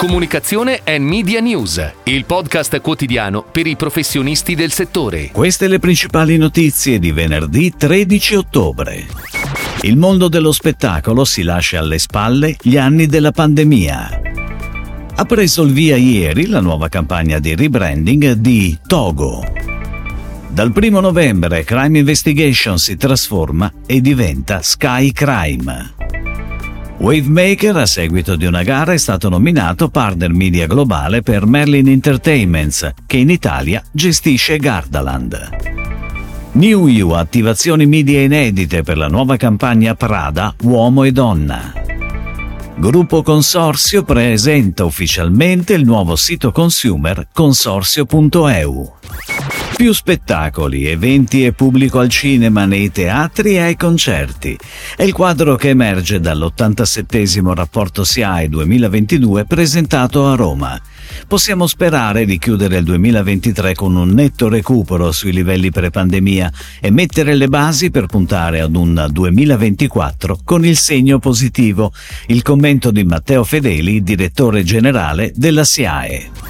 Comunicazione e Media News, il podcast quotidiano per i professionisti del settore. Queste le principali notizie di venerdì 13 ottobre. Il mondo dello spettacolo si lascia alle spalle gli anni della pandemia. Ha preso il via ieri la nuova campagna di rebranding di Togo. Dal 1 novembre Crime Investigation si trasforma e diventa Sky Crime. Wavemaker, a seguito di una gara, è stato nominato partner media globale per Merlin Entertainments, che in Italia gestisce Gardaland. New You attivazioni media inedite per la nuova campagna Prada Uomo e Donna. Gruppo Consorzio presenta ufficialmente il nuovo sito consumer consorzio.eu. Più spettacoli, eventi e pubblico al cinema, nei teatri e ai concerti. È il quadro che emerge dall'87 rapporto SIAE 2022 presentato a Roma. Possiamo sperare di chiudere il 2023 con un netto recupero sui livelli pre-pandemia e mettere le basi per puntare ad un 2024 con il segno positivo. Il commento di Matteo Fedeli, direttore generale della SIAE.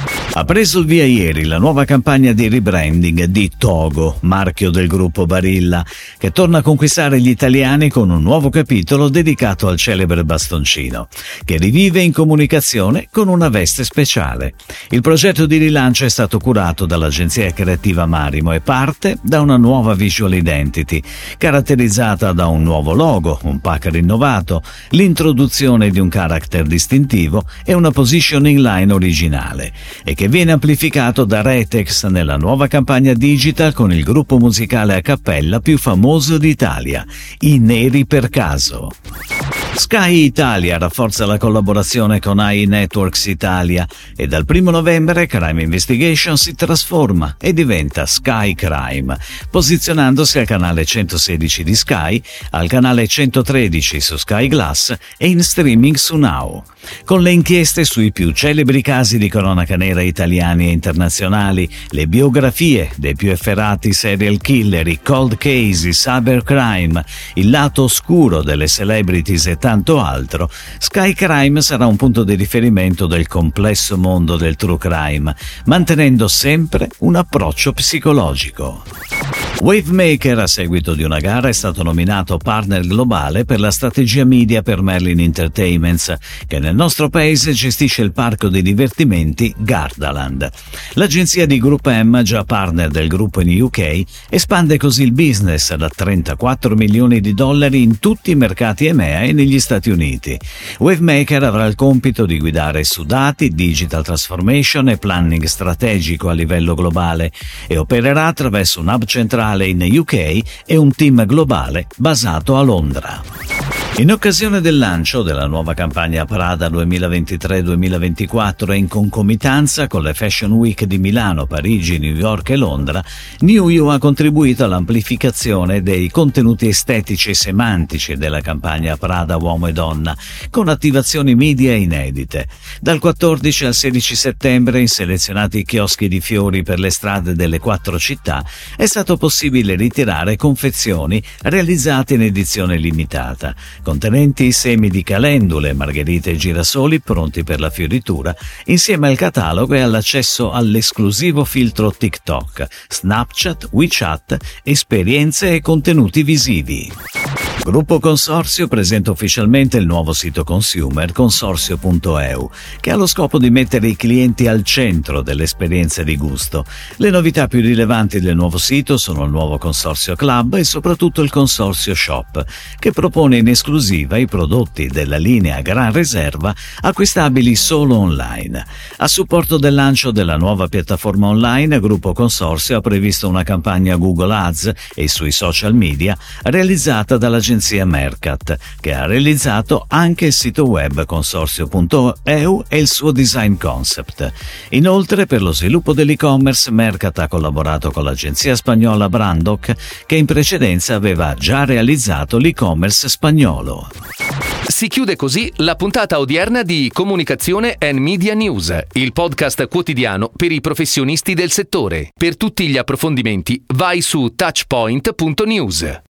Ha preso il via ieri la nuova campagna di rebranding di Togo, marchio del gruppo Barilla, che torna a conquistare gli italiani con un nuovo capitolo dedicato al celebre bastoncino, che rivive in comunicazione con una veste speciale. Il progetto di rilancio è stato curato dall'agenzia creativa Marimo e parte da una nuova visual identity, caratterizzata da un nuovo logo, un pack rinnovato, l'introduzione di un character distintivo e una positioning line originale, e che viene amplificato da Retex nella nuova campagna digital con il gruppo musicale a cappella più famoso d'Italia, i Neri per caso. Sky Italia rafforza la collaborazione con AI Networks Italia e dal 1 novembre Crime Investigation si trasforma e diventa Sky Crime, posizionandosi al canale 116 di Sky, al canale 113 su Sky Glass e in streaming su Now. Con le inchieste sui più celebri casi di cronaca nera italiani e internazionali, le biografie dei più efferati serial killer, i cold case, i cybercrime, il lato oscuro delle celebrities e tanto altro, Sky Crime sarà un punto di riferimento del complesso mondo del true crime, mantenendo sempre un approccio psicologico. Wavemaker, a seguito di una gara, è stato nominato partner globale per la strategia media per Merlin Entertainments, che nel nostro paese gestisce il parco di divertimenti Gardaland. L'agenzia di Group M, già partner del gruppo in UK, espande così il business da 34 milioni di dollari in tutti i mercati EMEA e negli Stati Uniti. Wavemaker avrà il compito di guidare su dati, digital transformation e planning strategico a livello globale e opererà attraverso un hub centrale in UK e un team globale basato a Londra. In occasione del lancio della nuova campagna Prada 2023-2024 e in concomitanza con le Fashion Week di Milano, Parigi, New York e Londra, New You ha contribuito all'amplificazione dei contenuti estetici e semantici della campagna Prada Uomo e Donna, con attivazioni media inedite. Dal 14 al 16 settembre, in selezionati chioschi di fiori per le strade delle quattro città, è stato possibile ritirare confezioni realizzate in edizione limitata contenenti i semi di calendule, margherite e girasoli pronti per la fioritura, insieme al catalogo e all'accesso all'esclusivo filtro TikTok, Snapchat, WeChat, esperienze e contenuti visivi. Gruppo Consorzio presenta ufficialmente il nuovo sito consumer consorzio.eu, che ha lo scopo di mettere i clienti al centro dell'esperienza di gusto. Le novità più rilevanti del nuovo sito sono il nuovo Consorzio Club e soprattutto il Consorzio Shop, che propone in esclusiva i prodotti della linea Gran Reserva acquistabili solo online. A supporto del lancio della nuova piattaforma online, Gruppo Consorzio ha previsto una campagna Google Ads e sui social media realizzata dall'agenzia l'agenzia Mercat, che ha realizzato anche il sito web consorzio.eu e il suo design concept. Inoltre, per lo sviluppo dell'e-commerce, Mercat ha collaborato con l'agenzia spagnola Brandoc, che in precedenza aveva già realizzato l'e-commerce spagnolo. Si chiude così la puntata odierna di Comunicazione and Media News, il podcast quotidiano per i professionisti del settore. Per tutti gli approfondimenti vai su touchpoint.news.